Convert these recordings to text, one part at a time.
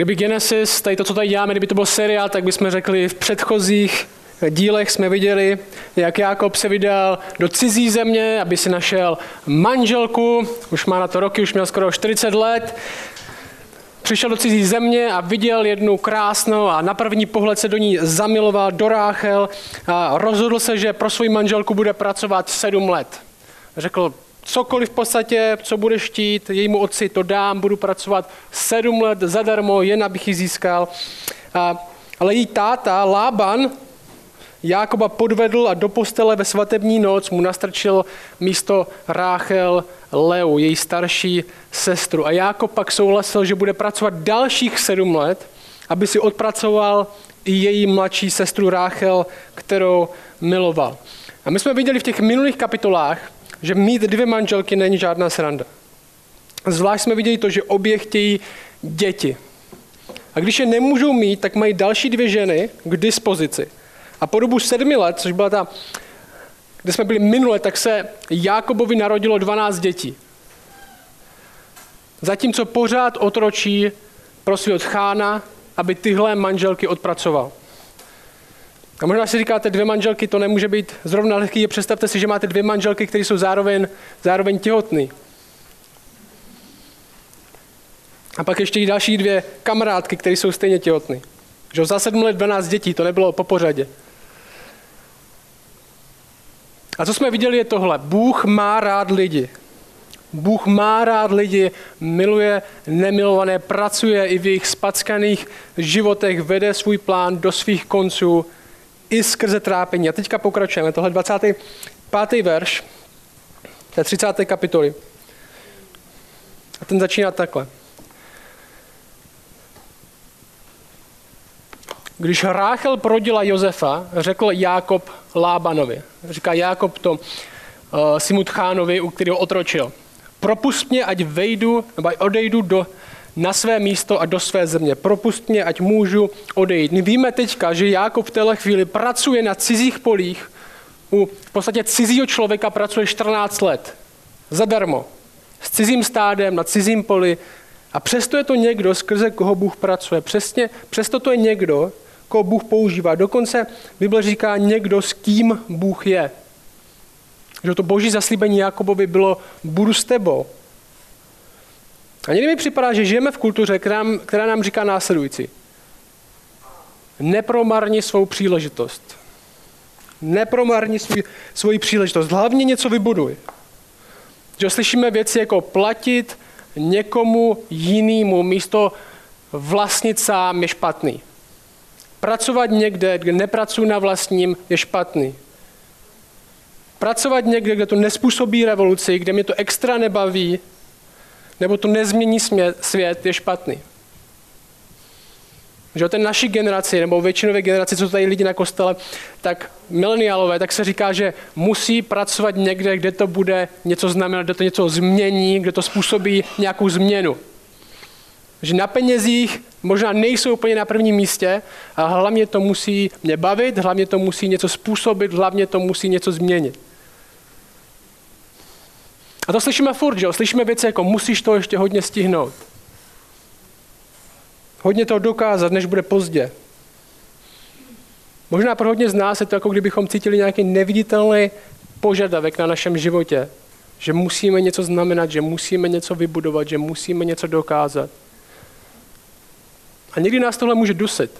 Kdyby Genesis, tady to, co tady děláme, kdyby to byl seriál, tak bychom řekli v předchozích dílech jsme viděli, jak Jakob se vydal do cizí země, aby si našel manželku, už má na to roky, už měl skoro 40 let, přišel do cizí země a viděl jednu krásnou a na první pohled se do ní zamiloval do Ráchel a rozhodl se, že pro svou manželku bude pracovat sedm let. Řekl, cokoliv v podstatě, co budeš chtít, jejímu otci to dám, budu pracovat sedm let zadarmo, jen abych ji získal. A, ale její táta, Lában, Jákoba podvedl a do postele ve svatební noc mu nastrčil místo Ráchel Leu, její starší sestru. A Jákob pak souhlasil, že bude pracovat dalších sedm let, aby si odpracoval i její mladší sestru Ráchel, kterou miloval. A my jsme viděli v těch minulých kapitolách, že mít dvě manželky není žádná sranda. Zvlášť jsme viděli to, že obě chtějí děti. A když je nemůžou mít, tak mají další dvě ženy k dispozici. A po dobu sedmi let, což byla ta, kde jsme byli minule, tak se Jákobovi narodilo 12 dětí. Zatímco pořád otročí prosí od chána, aby tyhle manželky odpracoval. A možná si říkáte, dvě manželky, to nemůže být zrovna lehký. Představte si, že máte dvě manželky, které jsou zároveň, zároveň těhotné. A pak ještě i další dvě kamarádky, které jsou stejně těhotné. Že za sedm let 12 dětí, to nebylo po pořadě. A co jsme viděli je tohle. Bůh má rád lidi. Bůh má rád lidi, miluje nemilované, pracuje i v jejich spackaných životech, vede svůj plán do svých konců i skrze trápení. A teďka pokračujeme. Tohle 25. verš té 30. kapitoly. A ten začíná takhle. Když Ráchel prodila Josefa, řekl Jákob Lábanovi. Říká Jákob to uh, Simutchánovi, u kterého otročil. Propust mě, ať vejdu, nebo odejdu do, na své místo a do své země. Propust mě, ať můžu odejít. My víme teďka, že Jákob v téhle chvíli pracuje na cizích polích, u v podstatě cizího člověka pracuje 14 let. Zadarmo. S cizím stádem, na cizím poli. A přesto je to někdo, skrze koho Bůh pracuje. Přesně, přesto to je někdo, koho Bůh používá. Dokonce Bible říká někdo, s kým Bůh je. Že to boží zaslíbení Jakobovi bylo, budu s tebou. A někdy mi připadá, že žijeme v kultuře, která, která nám říká následující. Nepromarni svou příležitost. Nepromarni svůj, svoji příležitost. Hlavně něco vybuduj. Že slyšíme věci jako platit někomu jinému místo vlastnit sám je špatný. Pracovat někde, kde nepracuji na vlastním, je špatný. Pracovat někde, kde to nespůsobí revoluci, kde mě to extra nebaví, nebo to nezmění svět, je špatný. Že té naší generaci, nebo většinové generaci, co tady lidi na kostele, tak mileniálové, tak se říká, že musí pracovat někde, kde to bude něco znamenat, kde to něco změní, kde to způsobí nějakou změnu. Že na penězích možná nejsou úplně na prvním místě, ale hlavně to musí mě bavit, hlavně to musí něco způsobit, hlavně to musí něco změnit. A to slyšíme furt, že jo? Slyšíme věci jako musíš to ještě hodně stihnout. Hodně toho dokázat, než bude pozdě. Možná pro hodně z nás je to jako kdybychom cítili nějaký neviditelný požadavek na našem životě. Že musíme něco znamenat, že musíme něco vybudovat, že musíme něco dokázat. A někdy nás tohle může dusit.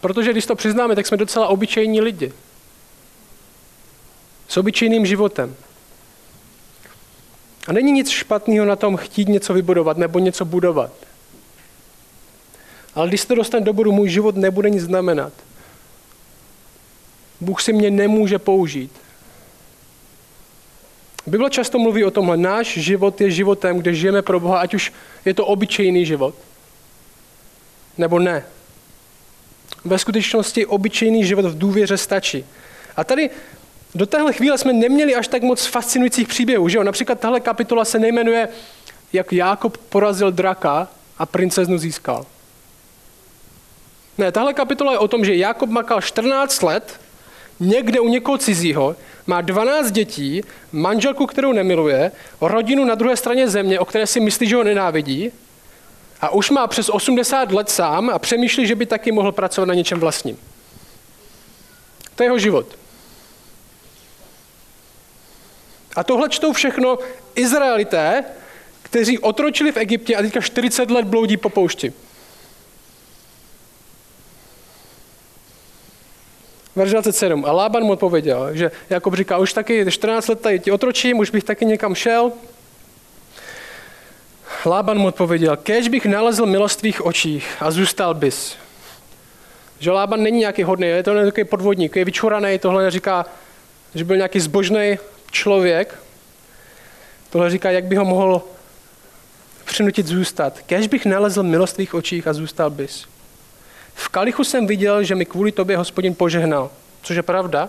Protože když to přiznáme, tak jsme docela obyčejní lidi. S obyčejným životem. A není nic špatného na tom chtít něco vybudovat nebo něco budovat. Ale když se to dostane do bodu, můj život nebude nic znamenat. Bůh si mě nemůže použít. Bible často mluví o tomhle. Náš život je životem, kde žijeme pro Boha, ať už je to obyčejný život, nebo ne. Ve skutečnosti obyčejný život v důvěře stačí. A tady do téhle chvíle jsme neměli až tak moc fascinujících příběhů. Že jo? Například tahle kapitola se nejmenuje Jak Jákob porazil draka a princeznu získal. Ne, tahle kapitola je o tom, že Jákob makal 14 let někde u někoho cizího, má 12 dětí, manželku, kterou nemiluje, rodinu na druhé straně země, o které si myslí, že ho nenávidí, A už má přes 80 let sám a přemýšlí, že by taky mohl pracovat na něčem vlastním. To je jeho život. A tohle čtou všechno Izraelité, kteří otročili v Egyptě a teďka 40 let bloudí po poušti. Verš 27. A Lában mu odpověděl, že Jakob říká, už taky 14 let tady ti otročím, už bych taky někam šel. Lában mu odpověděl, kež bych nalezl milost tvých očích a zůstal bys. Že Lában není nějaký hodný, je to takový podvodník, je vyčuraný, tohle neříká, že byl nějaký zbožný člověk. Tohle říká, jak by ho mohl přinutit zůstat. Kež bych nalezl milost tvých očích a zůstal bys. V kalichu jsem viděl, že mi kvůli tobě hospodin požehnal, což je pravda.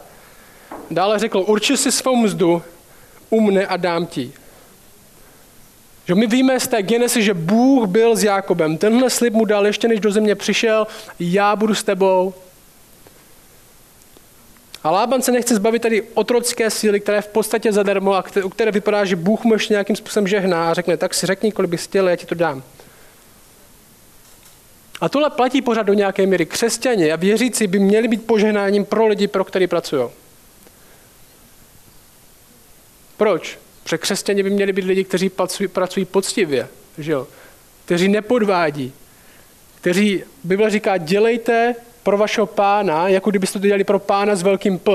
Dále řekl, urči si svou mzdu u mne a dám ti. Že my víme z té Genesy, že Bůh byl s Jákobem. Tenhle slib mu dal ještě, než do země přišel, já budu s tebou. A Lában se nechce zbavit tady otrocké síly, které je v podstatě zadarmo a které, které vypadá, že Bůh mu ještě nějakým způsobem žehná a řekne, tak si řekni, kolik bys chtěl, já ti to dám. A tohle platí pořád do nějaké míry. Křesťané a věřící by měli být požehnáním pro lidi, pro který pracují. Proč? Protože křesťané by měli být lidi, kteří pracují, pracují poctivě, že jo? kteří nepodvádí, kteří, Bible říká, dělejte pro vašeho pána, jako kdybyste to dělali pro pána s velkým P.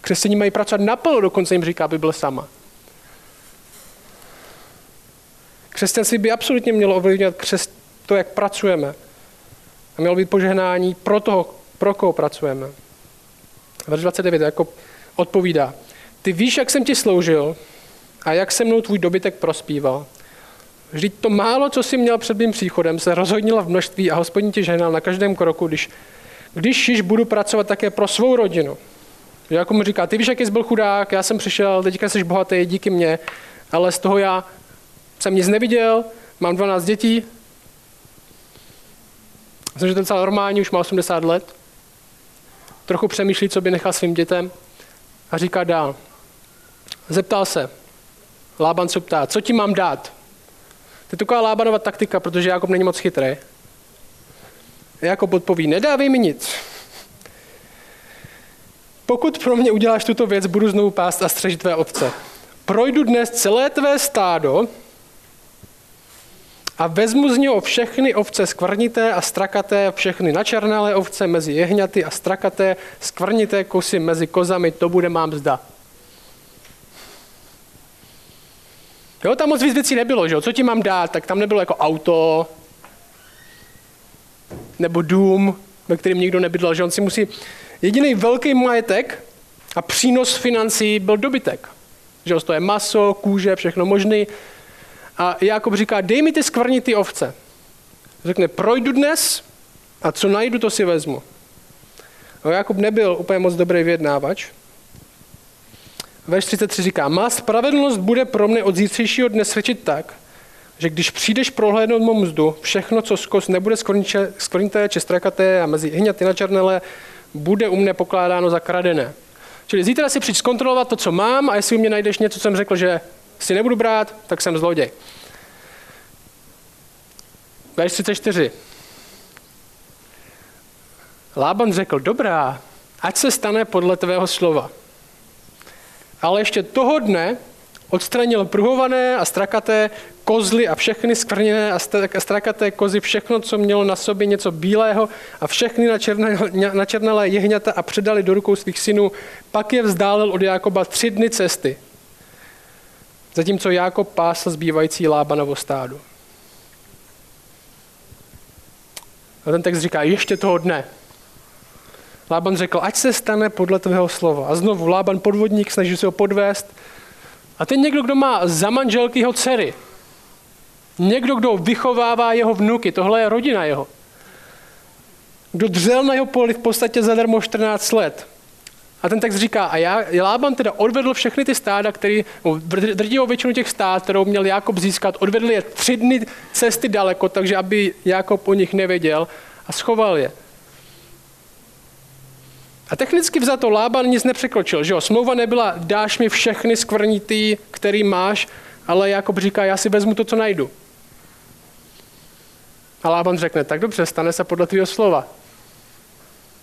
Křesťané mají pracovat naplno, dokonce jim říká Bible sama. Křesťanství by absolutně mělo ovlivňovat to, jak pracujeme. A mělo být požehnání pro toho, pro koho pracujeme. Verš 29 jako odpovídá. Ty víš, jak jsem ti sloužil a jak se mnou tvůj dobytek prospíval. Vždyť to málo, co jsi měl před mým příchodem, se rozhodnilo v množství a hospodin ti žehnal na každém kroku, když, když již budu pracovat také pro svou rodinu. Jako mu říká, ty víš, jak jsi byl chudák, já jsem přišel, teďka jsi bohatý díky mně, ale z toho já jsem nic neviděl, mám 12 dětí, Myslím, že to je docela normální, už má 80 let. Trochu přemýšlí, co by nechal svým dětem a říká dál. Zeptal se, Lában se ptá, co ti mám dát? To je taková Lábanova taktika, protože Jakob není moc chytrý. Jakob odpoví, nedávej mi nic. Pokud pro mě uděláš tuto věc, budu znovu pást a střežit tvé ovce. Projdu dnes celé tvé stádo a vezmu z něho všechny ovce skvrnité a strakaté, všechny načernalé ovce mezi jehňaty a strakaté, skvrnité kusy mezi kozami, to bude mám zda. Jo, tam moc víc věcí nebylo, že jo? Co ti mám dát? Tak tam nebylo jako auto, nebo dům, ve kterém nikdo nebydlel, že on si musí... Jediný velký majetek a přínos financí byl dobytek. Že to je maso, kůže, všechno možné. A Jakob říká, dej mi ty skvrnitý ovce. Řekne, projdu dnes a co najdu, to si vezmu. A Jakub nebyl úplně moc dobrý vyjednávač. Verš 33 říká, má spravedlnost bude pro mne od zítřejšího dne svědčit tak, že když přijdeš prohlédnout mou mzdu, všechno, co skos nebude skvrnité či strakaté a mezi hňaty na černele, bude u mne pokládáno za kradené. Čili zítra si přijď zkontrolovat to, co mám a jestli u mě najdeš něco, co jsem řekl, že si nebudu brát, tak jsem zloděj. Verš 34. Lában řekl, dobrá, ať se stane podle tvého slova. Ale ještě toho dne odstranil pruhované a strakaté kozly a všechny skvrněné a strakaté kozy, všechno, co mělo na sobě něco bílého a všechny načernalé jehňata a předali do rukou svých synů. Pak je vzdálil od Jákoba tři dny cesty zatímco Jákob pásl zbývající Lábanovo stádu. A ten text říká, ještě toho dne. Lában řekl, ať se stane podle tvého slova. A znovu Lában podvodník, snaží se ho podvést. A teď někdo, kdo má za manželky jeho dcery. Někdo, kdo vychovává jeho vnuky. Tohle je rodina jeho. Kdo dřel na jeho poli v podstatě zadarmo 14 let. A ten text říká, a já, Lában teda odvedl všechny ty stáda, který, drtivou většinu těch stád, kterou měl Jakob získat, odvedl je tři dny cesty daleko, takže aby Jakob o nich nevěděl a schoval je. A technicky vzato Lában nic nepřekročil, že jo? Smlouva nebyla, dáš mi všechny skvrnitý, který máš, ale Jakob říká, já si vezmu to, co najdu. A Lában řekne, tak dobře, stane se podle tvého slova.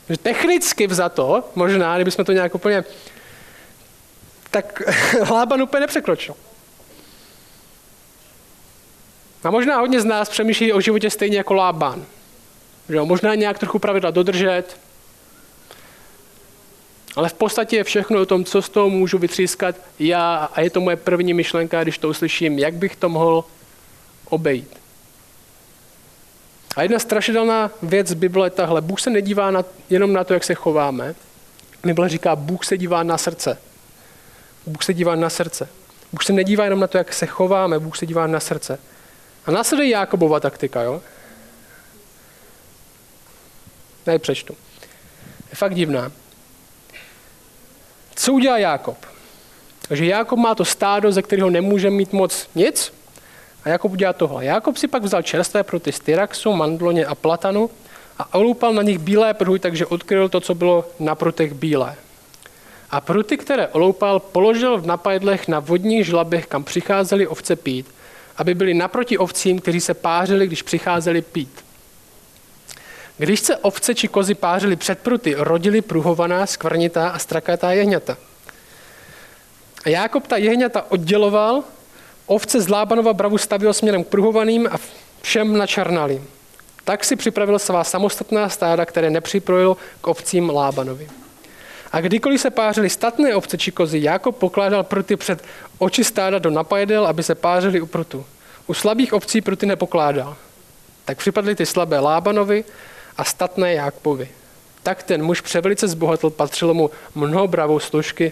Že technicky vzato, možná, kdybychom to nějak úplně, tak Lában úplně nepřekročil. A možná hodně z nás přemýšlí o životě stejně jako Lában. Že jo, možná nějak trochu pravidla dodržet, ale v podstatě je všechno o tom, co z toho můžu vytřískat já a je to moje první myšlenka, když to uslyším, jak bych to mohl obejít. A jedna strašidelná věc Bible je tahle. Bůh se nedívá na, jenom na to, jak se chováme. Bible říká, Bůh se dívá na srdce. Bůh se dívá na srdce. Bůh se nedívá jenom na to, jak se chováme, Bůh se dívá na srdce. A následuje Jákobova taktika, jo? Já přečtu. Je fakt divná. Co udělá Jákob? Takže Jákob má to stádo, ze kterého nemůže mít moc nic. A Jakob udělá tohle. Jákob si pak vzal čerstvé pruty z Tyraxu, mandloně a platanu a oloupal na nich bílé pruhy, takže odkryl to, co bylo na prutech bílé. A pruty, které oloupal, položil v napajedlech na vodních žlabech, kam přicházeli ovce pít, aby byli naproti ovcím, kteří se pářili, když přicházeli pít. Když se ovce či kozy pářily před pruty, rodili pruhovaná, skvrnitá a strakatá jehňata. A Jákob ta jehňata odděloval, ovce z Lábanova bravu stavil směrem k pruhovaným a všem načarnalým. Tak si připravil svá samostatná stáda, které nepřiprojil k ovcím Lábanovi. A kdykoliv se pářily statné ovce či kozy, Jákob pokládal pruty před oči stáda do napajedel, aby se pářily u prutu. U slabých ovcí pruty nepokládal. Tak připadly ty slabé Lábanovi a statné Jákobovi. Tak ten muž převelice zbohatl, patřilo mu mnoho bravou služky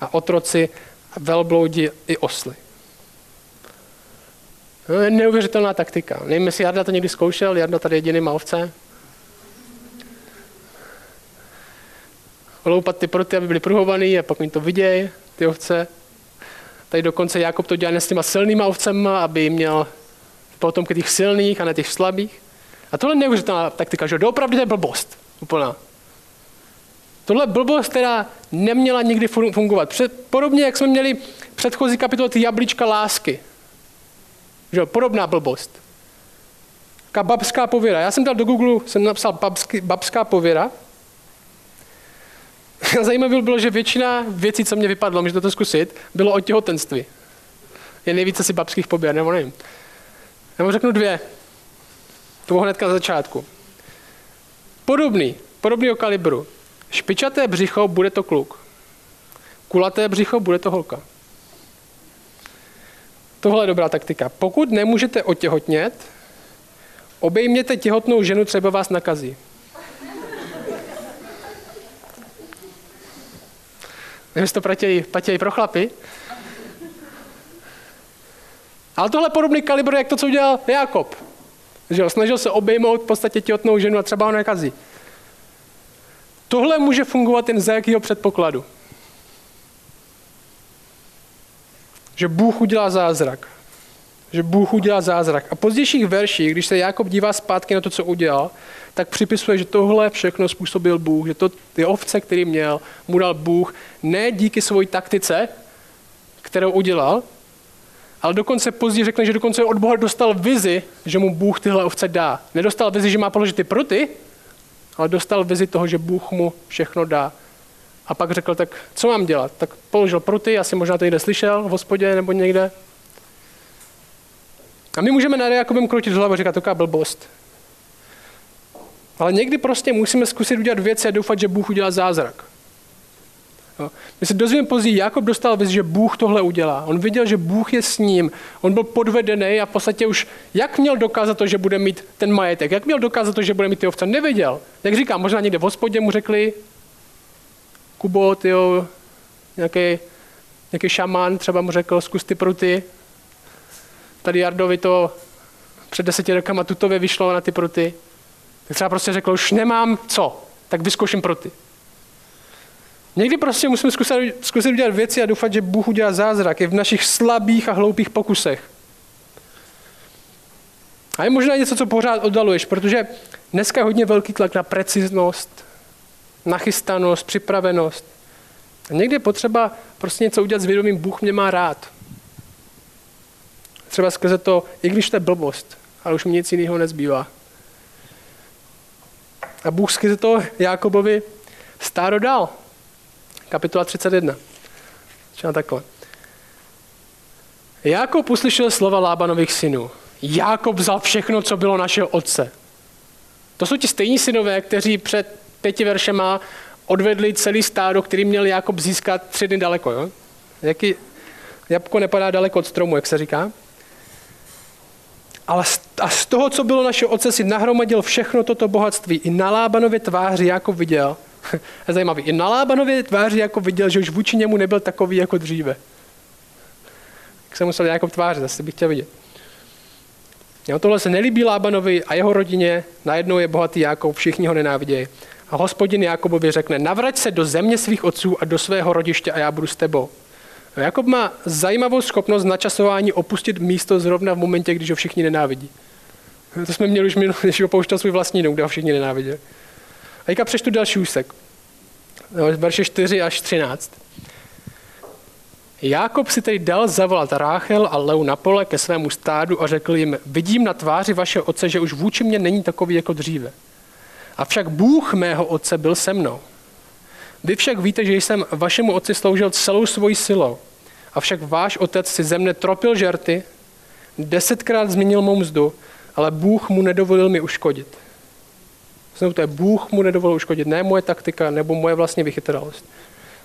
a otroci a velbloudi i osly. No, je neuvěřitelná taktika. Nevím, jestli Jarda to někdy zkoušel, Jarda tady jediný má ovce. Loupat ty proty, aby byly pruhovaný a pak mi to vidějí, ty ovce. Tady dokonce Jakob to dělá s těma silnýma ovcema, aby měl potom těch silných a ne těch slabých. A tohle je neuvěřitelná taktika, že doopravdy to je blbost. Úplná. Tohle je blbost, která neměla nikdy fungovat. Před, podobně, jak jsme měli předchozí kapitolu ty jablíčka lásky. Že podobná blbost. Taká babská pověra. Já jsem dal do Google, jsem napsal babsky, babská pověra. Zajímavé bylo, že většina věcí, co mě vypadlo, můžete to zkusit, bylo o těhotenství. Je nejvíce si babských pověr, nebo nevím. Nebo řeknu dvě. To hnedka na začátku. Podobný, podobného kalibru. Špičaté břicho, bude to kluk. Kulaté břicho, bude to holka. Tohle je dobrá taktika. Pokud nemůžete otěhotnět, obejměte těhotnou ženu, třeba vás nakazí. Nevím, to platí, platí pro chlapy. Ale tohle je podobný kalibr, jak to, co udělal Jakob. Že jo, snažil se obejmout v podstatě těhotnou ženu a třeba ho nekazí. Tohle může fungovat jen za jakého předpokladu. Že Bůh udělá zázrak. Že Bůh udělá zázrak. A pozdějších verších, když se Jakob dívá zpátky na to, co udělal, tak připisuje, že tohle všechno způsobil Bůh, že to ty ovce, který měl, mu dal Bůh, ne díky své taktice, kterou udělal, ale dokonce později řekne, že dokonce od Boha dostal vizi, že mu Bůh tyhle ovce dá. Nedostal vizi, že má položit ty pruty, ale dostal vizi toho, že Bůh mu všechno dá. A pak řekl, tak co mám dělat? Tak položil pruty, asi možná to někde slyšel v hospodě nebo někde. A my můžeme na Jakobem krotit hlavu a říkat, taková blbost. Ale někdy prostě musíme zkusit udělat věci a doufat, že Bůh udělá zázrak. Jo. My se dozvíme později, Jakob dostal věc, že Bůh tohle udělá. On viděl, že Bůh je s ním. On byl podvedený a v podstatě už, jak měl dokázat to, že bude mít ten majetek? Jak měl dokázat to, že bude mít ty ovce? Nevěděl. Jak říkám, možná někde v hospodě mu řekli, Kubo, tyjo, nějaký, nějaký šamán třeba mu řekl, zkus ty pruty. Tady Jardovi to před deseti rokama tutově vyšlo na ty pruty. Tak třeba prostě řekl, už nemám co, tak vyzkouším pruty. Někdy prostě musíme zkusit, zkusit udělat věci a doufat, že Bůh udělá zázrak. Je v našich slabých a hloupých pokusech. A je možná něco, co pořád oddaluješ, protože dneska je hodně velký tlak na preciznost, nachystanost, připravenost. A někdy je potřeba prostě něco udělat s vědomím, Bůh mě má rád. Třeba skrze to, i když to je blbost, ale už mi nic jiného nezbývá. A Bůh skrze to Jakobovi stáro dal. Kapitola 31. Třeba takhle. Jakob uslyšel slova Lábanových synů. Jakob vzal všechno, co bylo našeho otce. To jsou ti stejní synové, kteří před pěti veršema odvedli celý stádo, který měl Jakob získat tři dny daleko. Jo? Jaký, jabko nepadá daleko od stromu, jak se říká. Ale a z toho, co bylo naše otce, si nahromadil všechno toto bohatství. I na Lábanově tváři jako viděl, je zajímavý, i na Lábanově tváři jako viděl, že už vůči němu nebyl takový jako dříve. Jak se musel jako tvářit, zase bych chtěl vidět. Jo, tohle se nelíbí Lábanovi a jeho rodině, najednou je bohatý Jakob, všichni ho nenávidějí. A hospodin Jakobovi řekne, navrať se do země svých otců a do svého rodiště a já budu s tebou. Jakob má zajímavou schopnost načasování opustit místo zrovna v momentě, když ho všichni nenávidí. To jsme měli už minulý, když opouštěl svůj vlastní dům, kde ho všichni nenáviděli. A teďka přečtu další úsek. Verše 4 až 13. Jákob si tedy dal zavolat Ráchel a Leu na pole ke svému stádu a řekl jim, vidím na tváři vaše otce, že už vůči mě není takový jako dříve. Avšak Bůh mého otce byl se mnou. Vy však víte, že jsem vašemu otci sloužil celou svojí silou. Avšak váš otec si ze mne tropil žerty, desetkrát změnil mou mzdu, ale Bůh mu nedovolil mi uškodit. Znovu to je Bůh mu nedovolil uškodit, ne moje taktika nebo moje vlastně vychytralost.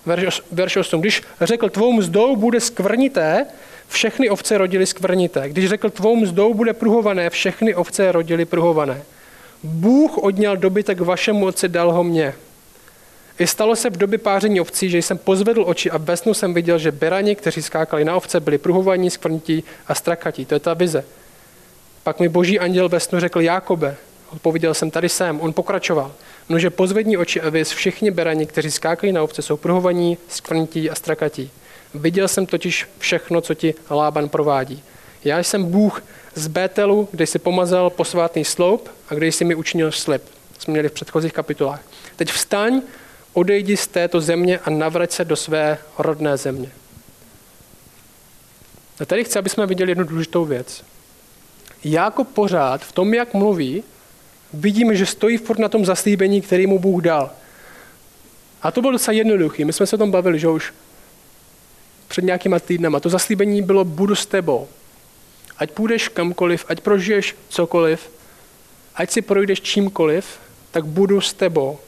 Verš, verš 8. Když řekl, tvou mzdou bude skvrnité, všechny ovce rodily skvrnité. Když řekl, tvou mzdou bude pruhované, všechny ovce rodily pruhované. Bůh odněl dobytek vašemu otci, dal ho mně. I stalo se v době páření ovcí, že jsem pozvedl oči a ve snu jsem viděl, že berani, kteří skákali na ovce, byli pruhovaní, skvrnití a strakatí. To je ta vize. Pak mi boží anděl ve snu řekl, Jákobe, odpověděl jsem, tady jsem. On pokračoval. Nože pozvední oči a vys, všichni berani, kteří skákají na ovce, jsou pruhovaní, skvrnití a strakatí. Viděl jsem totiž všechno, co ti Lában provádí. Já jsem Bůh z Bételu, kde jsi pomazal posvátný sloup a kde jsi mi učinil slib. Jsme měli v předchozích kapitolách. Teď vstaň, odejdi z této země a navrať se do své rodné země. A tady chci, aby jsme viděli jednu důležitou věc. Jako pořád v tom, jak mluví, vidíme, že stojí furt na tom zaslíbení, který mu Bůh dal. A to bylo docela jednoduché. My jsme se o tom bavili, že už před nějakýma týdnama. To zaslíbení bylo budu s tebou. Ať půjdeš kamkoliv, ať prožiješ cokoliv, ať si projdeš čímkoliv, tak budu s tebou.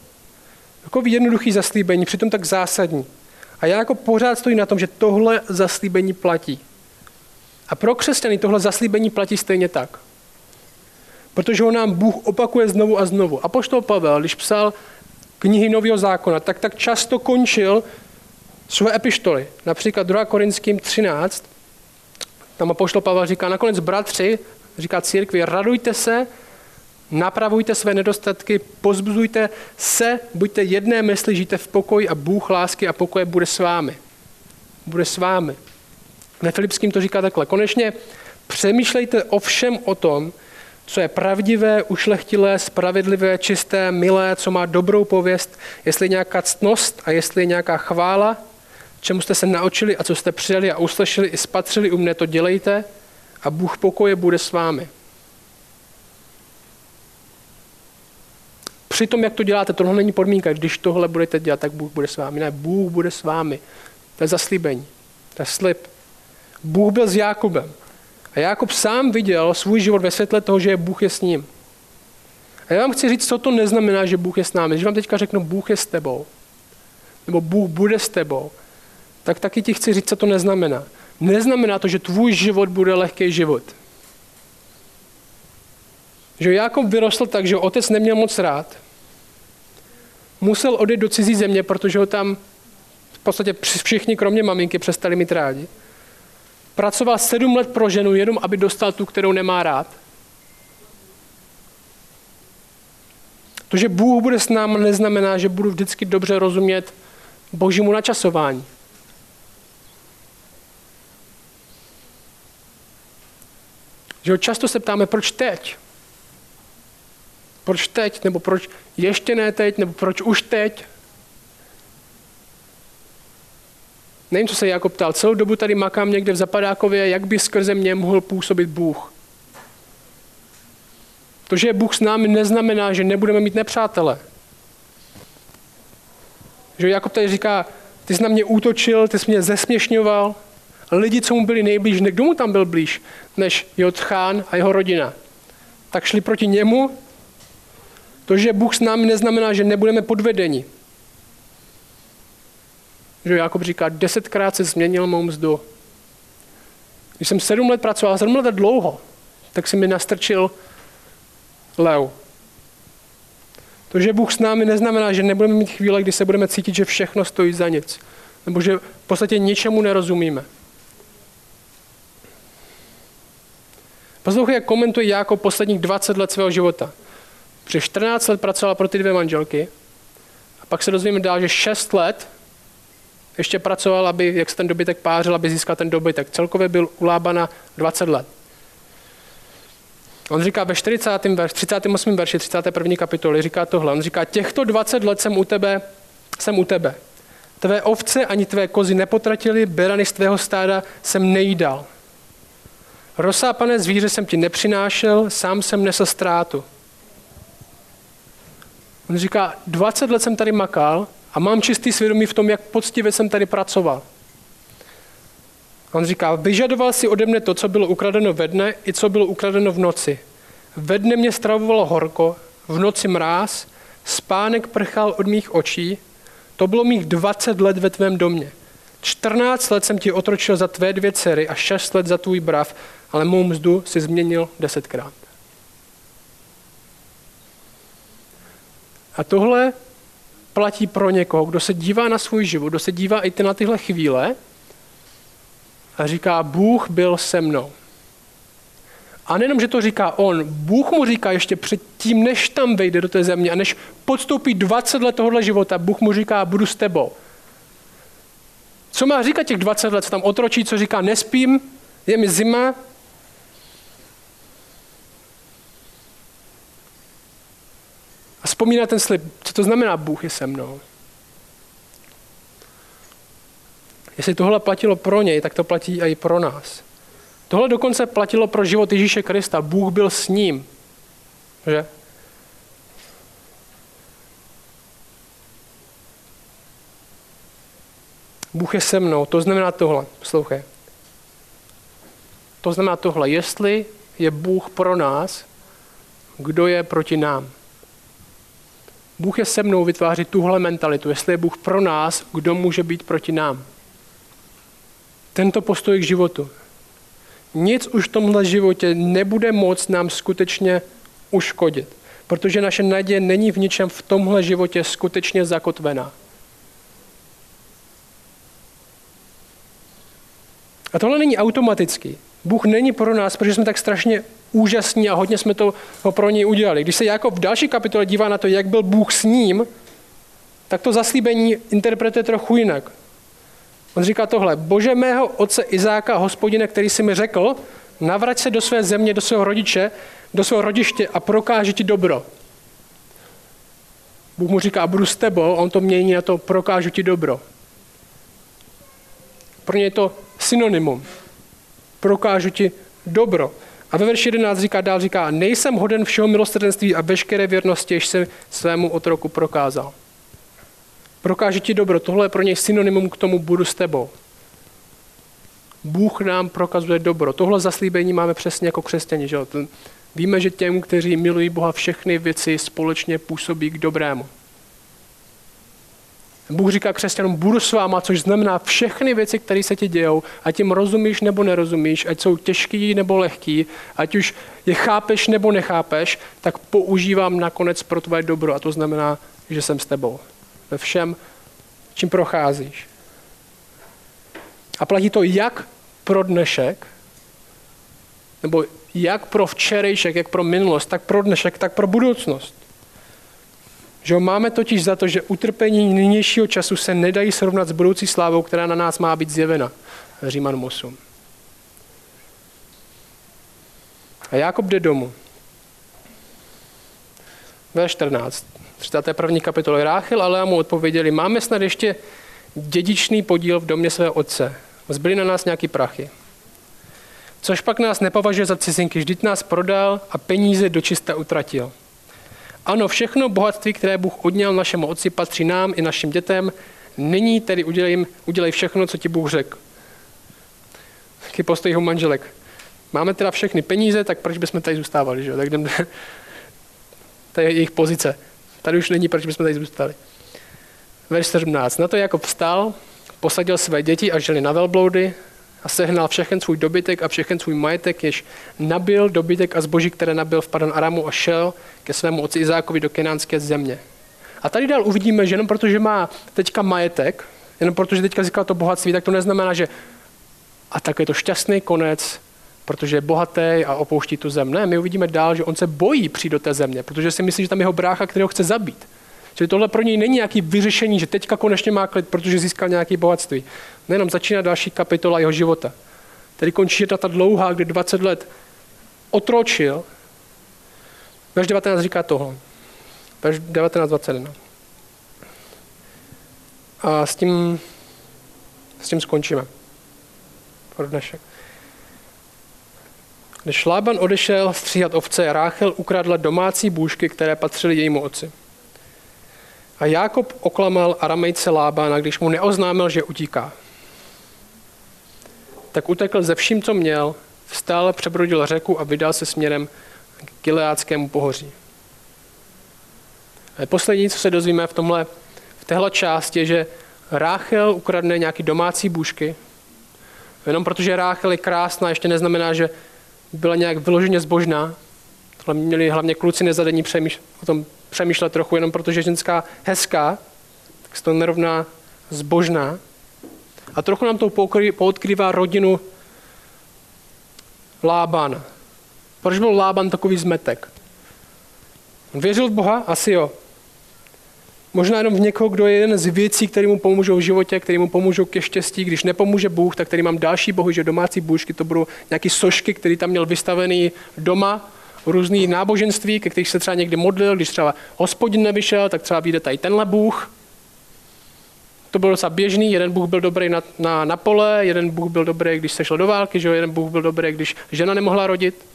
Takový jednoduchý zaslíbení, přitom tak zásadní. A já jako pořád stojí na tom, že tohle zaslíbení platí. A pro křesťany tohle zaslíbení platí stejně tak. Protože ho nám Bůh opakuje znovu a znovu. A poštol Pavel, když psal knihy Nového zákona, tak tak často končil své epištoly. Například 2. Korinským 13, tam poštol Pavel říká, nakonec bratři, říká církvi, radujte se, napravujte své nedostatky, pozbuzujte se, buďte jedné mysli, žijte v pokoji a Bůh lásky a pokoje bude s vámi. Bude s vámi. Ve Filipským to říká takhle. Konečně přemýšlejte ovšem o tom, co je pravdivé, ušlechtilé, spravedlivé, čisté, milé, co má dobrou pověst, jestli je nějaká ctnost a jestli je nějaká chvála, čemu jste se naučili a co jste přijali a uslyšeli i spatřili u mne, to dělejte a Bůh pokoje bude s vámi. Při tom, jak to děláte, tohle není podmínka. Když tohle budete dělat, tak Bůh bude s vámi. Ne, Bůh bude s vámi. To je zaslíbení. To je slib. Bůh byl s Jákobem. A Jákob sám viděl svůj život ve světle toho, že Bůh je s ním. A já vám chci říct, co to neznamená, že Bůh je s námi. Když vám teďka řeknu, Bůh je s tebou, nebo Bůh bude s tebou, tak taky ti chci říct, co to neznamená. Neznamená to, že tvůj život bude lehký život. Že Jákob vyrostl tak, že otec neměl moc rád. Musel odejít do cizí země, protože ho tam v podstatě všichni, kromě maminky, přestali mít rádi. Pracoval sedm let pro ženu, jenom aby dostal tu, kterou nemá rád. To, že Bůh bude s námi, neznamená, že budu vždycky dobře rozumět božímu načasování. Že často se ptáme, proč teď? Proč teď? Nebo proč ještě ne teď? Nebo proč už teď? Nevím, co se jako ptal. Celou dobu tady makám někde v Zapadákově, jak by skrze mě mohl působit Bůh. To, že je Bůh s námi, neznamená, že nebudeme mít nepřátele. Že Jakob tady říká, ty jsi na mě útočil, ty jsi mě zesměšňoval. Lidi, co mu byli nejblíž, kdo mu tam byl blíž, než jeho a jeho rodina. Tak šli proti němu. To, že Bůh s námi, neznamená, že nebudeme podvedeni. Že Jakob říká, desetkrát se změnil mou mzdu. Když jsem sedm let pracoval, sedm let dlouho, tak si mi nastrčil leu. To, že Bůh s námi, neznamená, že nebudeme mít chvíle, kdy se budeme cítit, že všechno stojí za nic. Nebo že v podstatě ničemu nerozumíme. Poslouchej, jak komentuje Jákob posledních 20 let svého života. Přes 14 let pracovala pro ty dvě manželky a pak se dozvíme dál, že 6 let ještě pracoval, aby, jak se ten dobytek pářil, aby získal ten dobytek. Celkově byl u Lábana 20 let. On říká ve 40. verš, 38. verši 31. kapitoly, říká tohle. On říká, těchto 20 let jsem u tebe, jsem u tebe. Tvé ovce ani tvé kozy nepotratili, berany z tvého stáda jsem nejídal. Rozsápané zvíře jsem ti nepřinášel, sám jsem nesl ztrátu. On říká, 20 let jsem tady makal a mám čistý svědomí v tom, jak poctivě jsem tady pracoval. On říká, vyžadoval si ode mne to, co bylo ukradeno ve dne, i co bylo ukradeno v noci. Ve dne mě stravovalo horko, v noci mráz, spánek prchal od mých očí, to bylo mých 20 let ve tvém domě. 14 let jsem ti otročil za tvé dvě dcery a 6 let za tvůj brav, ale mou mzdu si změnil desetkrát. A tohle platí pro někoho, kdo se dívá na svůj život, kdo se dívá i na tyhle chvíle a říká, Bůh byl se mnou. A nejenom, že to říká on, Bůh mu říká ještě předtím, než tam vejde do té země a než podstoupí 20 let tohohle života, Bůh mu říká, budu s tebou. Co má říkat těch 20 let, co tam otročí, co říká, nespím, je mi zima, vzpomíná ten slib, co to znamená, Bůh je se mnou. Jestli tohle platilo pro něj, tak to platí i pro nás. Tohle dokonce platilo pro život Ježíše Krista. Bůh byl s ním. Že? Bůh je se mnou. To znamená tohle. Poslouchej. To znamená tohle. Jestli je Bůh pro nás, kdo je proti nám? Bůh je se mnou vytváří tuhle mentalitu. Jestli je Bůh pro nás, kdo může být proti nám? Tento postoj k životu. Nic už v tomhle životě nebude moc nám skutečně uškodit, protože naše naděje není v ničem v tomhle životě skutečně zakotvená. A tohle není automatický. Bůh není pro nás, protože jsme tak strašně úžasní a hodně jsme to pro něj udělali. Když se jako v další kapitole dívá na to, jak byl Bůh s ním, tak to zaslíbení interpretuje trochu jinak. On říká tohle, bože mého otce Izáka, hospodine, který si mi řekl, navrať se do své země, do svého rodiče, do svého rodiště a prokáže ti dobro. Bůh mu říká, budu s tebou, on to mění na to, prokážu ti dobro. Pro ně je to synonymum. Prokážu ti dobro. A ve verši 11 říká, dál říká, nejsem hoden všeho milosrdenství a veškeré věrnosti, jež se svému otroku prokázal. Prokáže ti dobro, tohle je pro něj synonymum k tomu budu s tebou. Bůh nám prokazuje dobro. Tohle zaslíbení máme přesně jako křesťani. Že? Víme, že těm, kteří milují Boha, všechny věci společně působí k dobrému. Bůh říká křesťanům, budu s váma, což znamená všechny věci, které se ti dějou, ať jim rozumíš nebo nerozumíš, ať jsou těžký nebo lehký, ať už je chápeš nebo nechápeš, tak používám nakonec pro tvoje dobro a to znamená, že jsem s tebou. Ve všem, čím procházíš. A platí to jak pro dnešek, nebo jak pro včerejšek, jak pro minulost, tak pro dnešek, tak pro budoucnost. Že máme totiž za to, že utrpení nynějšího času se nedají srovnat s budoucí slávou, která na nás má být zjevena. Říman 8. A Jakob jde domů. Ve 14. 31. kapitoly Ráchel a Lea mu odpověděli, máme snad ještě dědičný podíl v domě svého otce. Zbyly na nás nějaký prachy. Což pak nás nepovažuje za cizinky, vždyť nás prodal a peníze dočista utratil. Ano, všechno bohatství, které Bůh odněl našemu otci, patří nám i našim dětem. Nyní tedy udělej, udělej všechno, co ti Bůh řekl. Taky postoj manželek. Máme teda všechny peníze, tak proč bychom tady zůstávali? Že? Tak jdem, to je jejich pozice. Tady už není, proč bychom tady zůstali. Verš 17. Na to jako vstal, posadil své děti a žili na velbloudy a sehnal všechen svůj dobytek a všechen svůj majetek, jež nabil dobytek a zboží, které nabil v Padan Aramu a šel ke svému otci Izákovi do kenánské země. A tady dál uvidíme, že jenom protože má teďka majetek, jenom protože teďka získal to bohatství, tak to neznamená, že a tak je to šťastný konec, protože je bohatý a opouští tu zem. Ne, my uvidíme dál, že on se bojí přijít do té země, protože si myslí, že tam jeho brácha, který ho chce zabít. Čili tohle pro něj není nějaký vyřešení, že teďka konečně má klid, protože získal nějaké bohatství. Nejenom začíná další kapitola jeho života. Tedy končí ta dlouhá, kdy 20 let otročil. Verš 19 říká toho. Verš 19.21. A s tím, s tím skončíme. Pro dnešek. Když Lában odešel stříhat ovce, Ráchel ukradla domácí bůžky, které patřily jejímu otci. A Jákob oklamal aramejce Lábána, když mu neoznámil, že utíká. Tak utekl ze vším, co měl, vstal, přebrodil řeku a vydal se směrem k Gileádskému pohoří. A poslední, co se dozvíme v, tomhle, v téhle části, je, že Ráchel ukradne nějaký domácí bůžky, jenom protože Ráchel je krásná, ještě neznamená, že byla nějak vyloženě zbožná. Tohle měli hlavně kluci nezadení přemýš- o tom přemýšlet trochu, jenom protože ženská hezká, tak se to nerovná zbožná. A trochu nám to poodkrývá rodinu Lábana. Proč byl Lában takový zmetek? Věřil v Boha? Asi jo. Možná jenom v někoho, kdo je jeden z věcí, které mu pomůžou v životě, které mu pomůžou ke štěstí. Když nepomůže Bůh, tak tady mám další bohy, že domácí bůžky to budou nějaké sošky, které tam měl vystavený doma, různý náboženství, ke kterých se třeba někdy modlil, když třeba hospodin nevyšel, tak třeba vyjde tady tenhle Bůh. To bylo docela běžný, jeden Bůh byl dobrý na, na, na pole, jeden Bůh byl dobrý, když se šlo do války, že jeden Bůh byl dobrý, když žena nemohla rodit.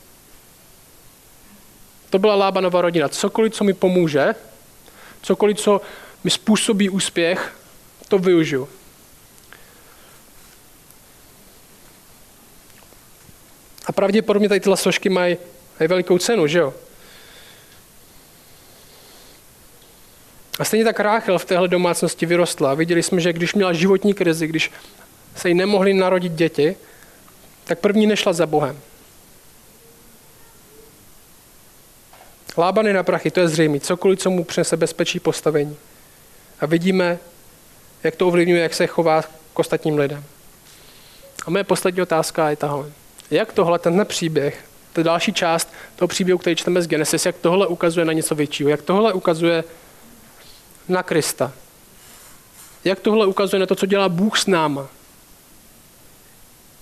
To byla Lábanova rodina. Cokoliv, co mi pomůže, cokoliv, co mi způsobí úspěch, to využiju. A pravděpodobně tady tyhle složky mají je velikou cenu, že jo? A stejně tak Ráchel v téhle domácnosti vyrostla. Viděli jsme, že když měla životní krizi, když se jí nemohly narodit děti, tak první nešla za Bohem. Lábany na prachy, to je zřejmé. Cokoliv, co mu přinese bezpečí postavení. A vidíme, jak to ovlivňuje, jak se chová k ostatním lidem. A moje poslední otázka je tahle. Jak tohle, tenhle příběh to další část toho příběhu, který čteme z Genesis, jak tohle ukazuje na něco většího, jak tohle ukazuje na Krista. Jak tohle ukazuje na to, co dělá Bůh s náma.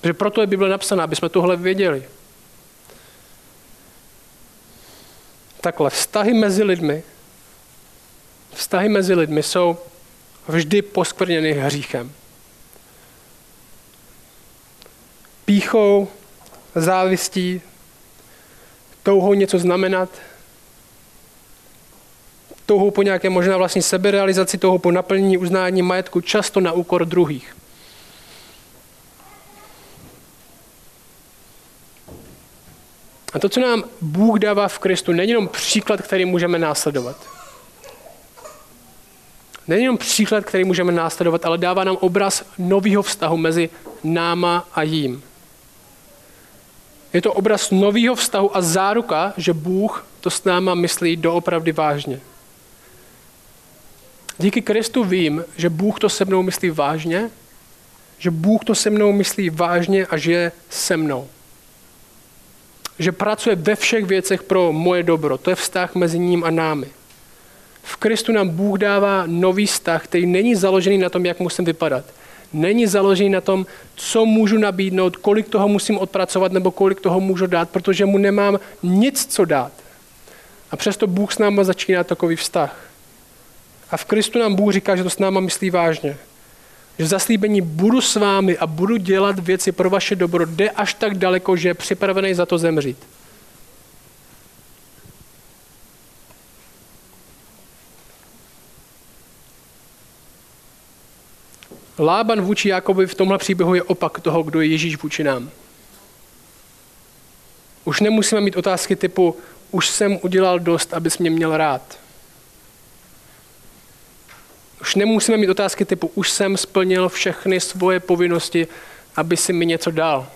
Protože proto je Bible napsaná, aby jsme tohle věděli. Takhle, vztahy mezi lidmi, vztahy mezi lidmi jsou vždy poskvrněny hříchem. Píchou, závistí, touhou něco znamenat, touhou po nějaké možná vlastní seberealizaci, touhou po naplnění uznání majetku, často na úkor druhých. A to, co nám Bůh dává v Kristu, není jenom příklad, který můžeme následovat. Není jenom příklad, který můžeme následovat, ale dává nám obraz nového vztahu mezi náma a jím. Je to obraz nového vztahu a záruka, že Bůh to s náma myslí doopravdy vážně. Díky Kristu vím, že Bůh to se mnou myslí vážně, že Bůh to se mnou myslí vážně a že je se mnou. Že pracuje ve všech věcech pro moje dobro. To je vztah mezi ním a námi. V Kristu nám Bůh dává nový vztah, který není založený na tom, jak musím vypadat není založený na tom, co můžu nabídnout, kolik toho musím odpracovat nebo kolik toho můžu dát, protože mu nemám nic, co dát. A přesto Bůh s náma začíná takový vztah. A v Kristu nám Bůh říká, že to s náma myslí vážně. že zaslíbení budu s vámi a budu dělat věci pro vaše dobro, jde až tak daleko, že je připravený za to zemřít. Lában vůči Jakobi v tomhle příběhu je opak toho, kdo je Ježíš vůči nám. Už nemusíme mít otázky typu, už jsem udělal dost, abys mě měl rád. Už nemusíme mít otázky typu, už jsem splnil všechny svoje povinnosti, aby si mi něco dal.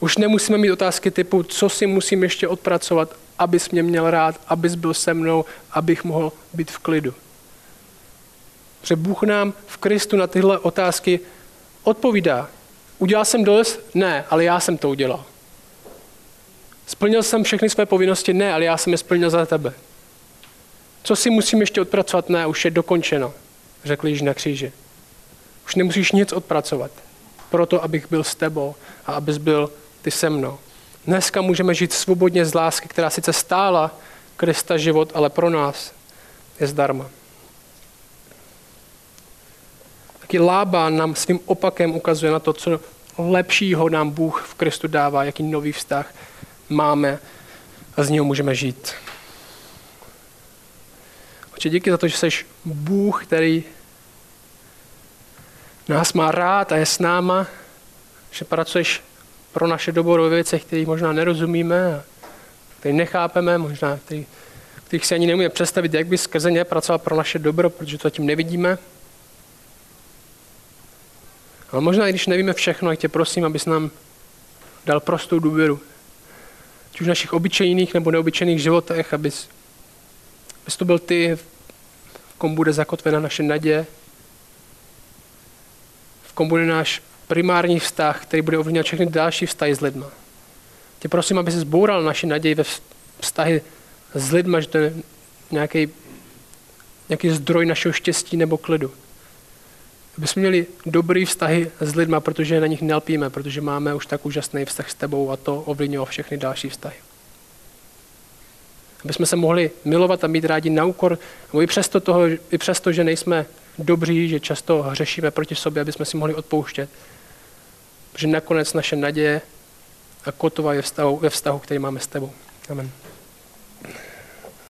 Už nemusíme mít otázky typu, co si musím ještě odpracovat, abys mě měl rád, abys byl se mnou, abych mohl být v klidu. Protože Bůh nám v Kristu na tyhle otázky odpovídá. Udělal jsem dost? Ne, ale já jsem to udělal. Splnil jsem všechny své povinnosti? Ne, ale já jsem je splnil za tebe. Co si musím ještě odpracovat? Ne, už je dokončeno, řekl Již na kříži. Už nemusíš nic odpracovat, proto abych byl s tebou a abys byl ty se mnou. Dneska můžeme žít svobodně z lásky, která sice stála Krista život, ale pro nás je zdarma. Taky Lába nám svým opakem ukazuje na to, co lepšího nám Bůh v Kristu dává, jaký nový vztah máme a z něho můžeme žít. Oče, díky za to, že jsi Bůh, který nás má rád a je s náma, že pracuješ pro naše dobro ve věcech, které možná nerozumíme, které nechápeme, možná který, kterých si ani nemůžeme představit, jak by skrze ně pracoval pro naše dobro, protože to tím nevidíme. Ale možná, i když nevíme všechno, tak tě prosím, abys nám dal prostou důvěru. Či už v našich obyčejných nebo neobyčejných životech, abys, abys to byl ty, v kom bude zakotvena naše naděje, v kom bude náš primární vztah, který bude ovlivňovat všechny další vztahy s lidmi. Tě prosím, aby se zboural naši naději ve vztahy s lidmi, že to je nějaký, nějaký zdroj našeho štěstí nebo klidu. Aby jsme měli dobrý vztahy s lidmi, protože na nich nelpíme, protože máme už tak úžasný vztah s tebou a to ovlivňuje všechny další vztahy. Aby jsme se mohli milovat a mít rádi na úkor, nebo i přesto, toho, i přesto, že nejsme dobří, že často hřešíme proti sobě, aby jsme si mohli odpouštět. Protože nakonec naše naděje a kotova je vztahu, ve vztahu, který máme s tebou. Amen.